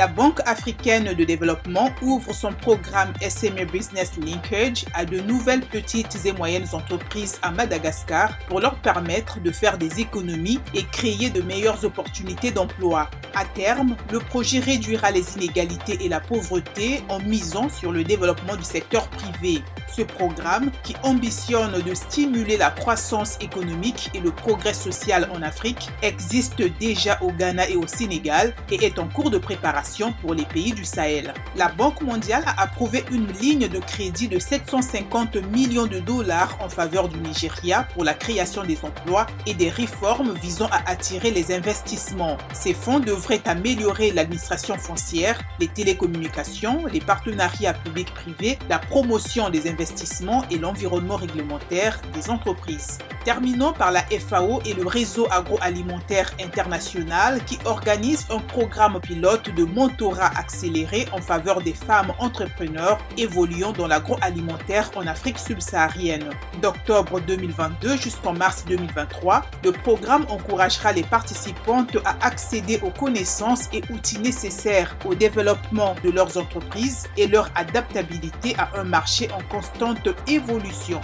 La Banque africaine de développement ouvre son programme SME Business Linkage à de nouvelles petites et moyennes entreprises à Madagascar pour leur permettre de faire des économies et créer de meilleures opportunités d'emploi. À terme, le projet réduira les inégalités et la pauvreté en misant sur le développement du secteur privé. Ce programme, qui ambitionne de stimuler la croissance économique et le progrès social en Afrique, existe déjà au Ghana et au Sénégal et est en cours de préparation pour les pays du Sahel. La Banque mondiale a approuvé une ligne de crédit de 750 millions de dollars en faveur du Nigeria pour la création des emplois et des réformes visant à attirer les investissements. Ces fonds devraient améliorer l'administration foncière, les télécommunications, les partenariats publics-privés, la promotion des investissements et l'environnement réglementaire des entreprises. Terminons par la FAO et le réseau agroalimentaire international qui organise un programme pilote de mentorat accéléré en faveur des femmes entrepreneurs évoluant dans l'agroalimentaire en Afrique subsaharienne. D'octobre 2022 jusqu'en mars 2023, le programme encouragera les participantes à accéder aux connaissances et outils nécessaires au développement de leurs entreprises et leur adaptabilité à un marché en constante évolution.